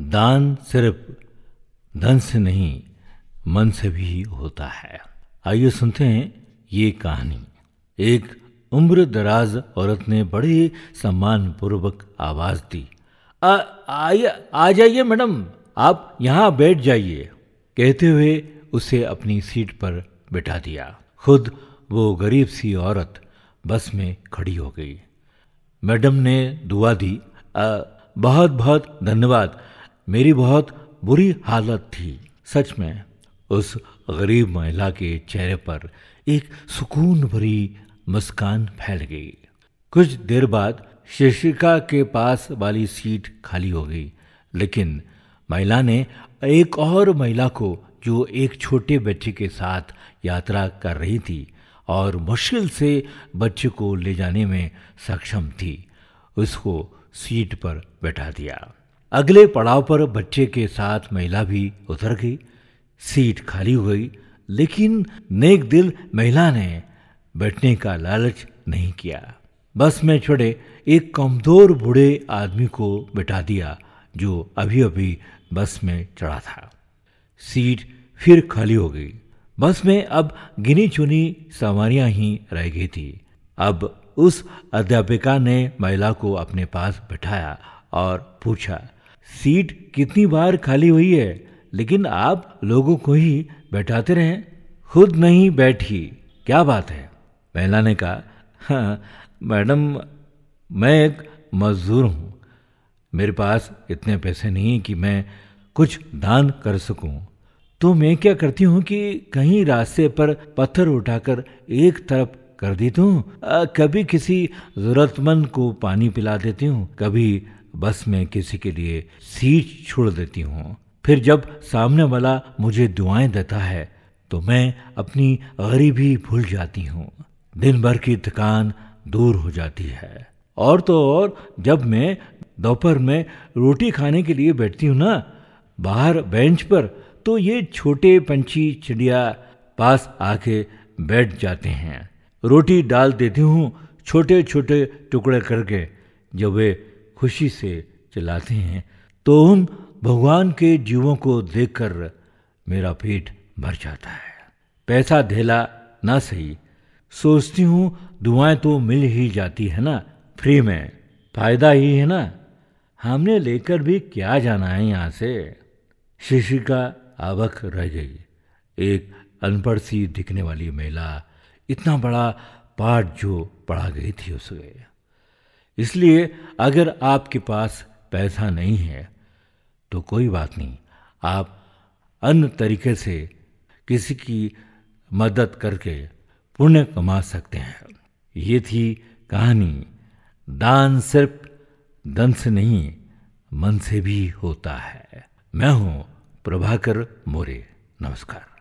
दान सिर्फ़ धन से नहीं मन से भी होता है। आइए सुनते हैं ये कहानी। एक उम्र दराज औरत ने बड़े सम्मान पूर्वक आवाज़ दी। आइए आ जाइए मैडम आप यहाँ बैठ जाइए। कहते हुए उसे अपनी सीट पर बिठा दिया। खुद वो गरीब सी औरत बस में खड़ी हो गई। मैडम ने दुआ दी आ, बहुत बहुत धन्यवाद मेरी बहुत बुरी हालत थी। सच में, उस गरीब महिला के चेहरे पर एक सुकून भरी मुस्कान फैल गई। कुछ देर बाद शिक्षिका के पास वाली सीट खाली हो गई, लेकिन महिला ने एक और महिला को, जो एक छोटे बच्चे के साथ यात्रा कर रही थी और मुश्किल से बच्चे को ले जाने में सक्षम थी, उसको सीट पर बैठा दिया। अगले पड़ाव पर बच्चे के साथ महिला भी उतर गई। सीट खाली हो गई, लेकिन नेक दिल महिला ने बैठने का लालच नहीं किया। बस में चढ़े एक कमज़ोर बूढ़े आदमी को बिठा दिया, जो अभी अभी बस में चढ़ा था। सीट फिर खाली हो गई। बस में अब गिनी चुनी सवारियाँ ही रह गई थी। अब उस अध्यापिका ने महिला को अपने पास बैठाया और पूछा सीट कितनी बार खाली हुई है, लेकिन आप लोगों को ही बैठाते रहे। खुद नहीं बैठी, क्या बात है? महिला ने कहा हाँ मैडम, मैं एक मजदूर हूँ। मेरे पास इतने पैसे नहीं कि मैं कुछ दान कर सकूँ। तो मैं क्या करती हूँ कि कहीं रास्ते पर पत्थर उठाकर एक तरफ़ कर देती हूँ। कभी किसी ज़रूरतमंद को पानी पिला देती हूँ, कभी बस में किसी के लिए सीट छोड़ देती हूँ। फिर जब सामने वाला मुझे दुआएँ देता है तो मैं अपनी गरीबी भूल जाती हूँ। दिन भर की थकान दूर हो जाती है। और तो और, जब मैं दोपहर में रोटी खाने के लिए बैठती हूँ ना, बाहर बेंच पर तो ये छोटे पंछी चिड़िया पास आके बैठ जाते हैं। रोटी डाल देती हूँ छोटे छोटे टुकड़े करके, जब वे खुशी से चलाते हैं तो उन भगवान के जीवों को देखकर मेरा पेट भर जाता है। पैसा धेला ना सही। सोचती हूँ, दुआएँ तो मिल ही जाती है ना, फ्री में। फ़ायदा ही है ना। हमने लेकर भी क्या जाना है यहाँ से? शिशिका आवक रह गई। एक अनपढ़ सी दिखने वाली महिला, इतना बड़ा पाठ जो पढ़ा गई थी उसे इसलिए अगर आपके पास पैसा नहीं है तो कोई बात नहीं। आप अन्य तरीके से किसी की मदद करके पुण्य कमा सकते हैं। ये थी कहानी, दान सिर्फ़ धन से नहीं, मन से भी होता है। मैं हूँ प्रभाकर मोरे। नमस्कार।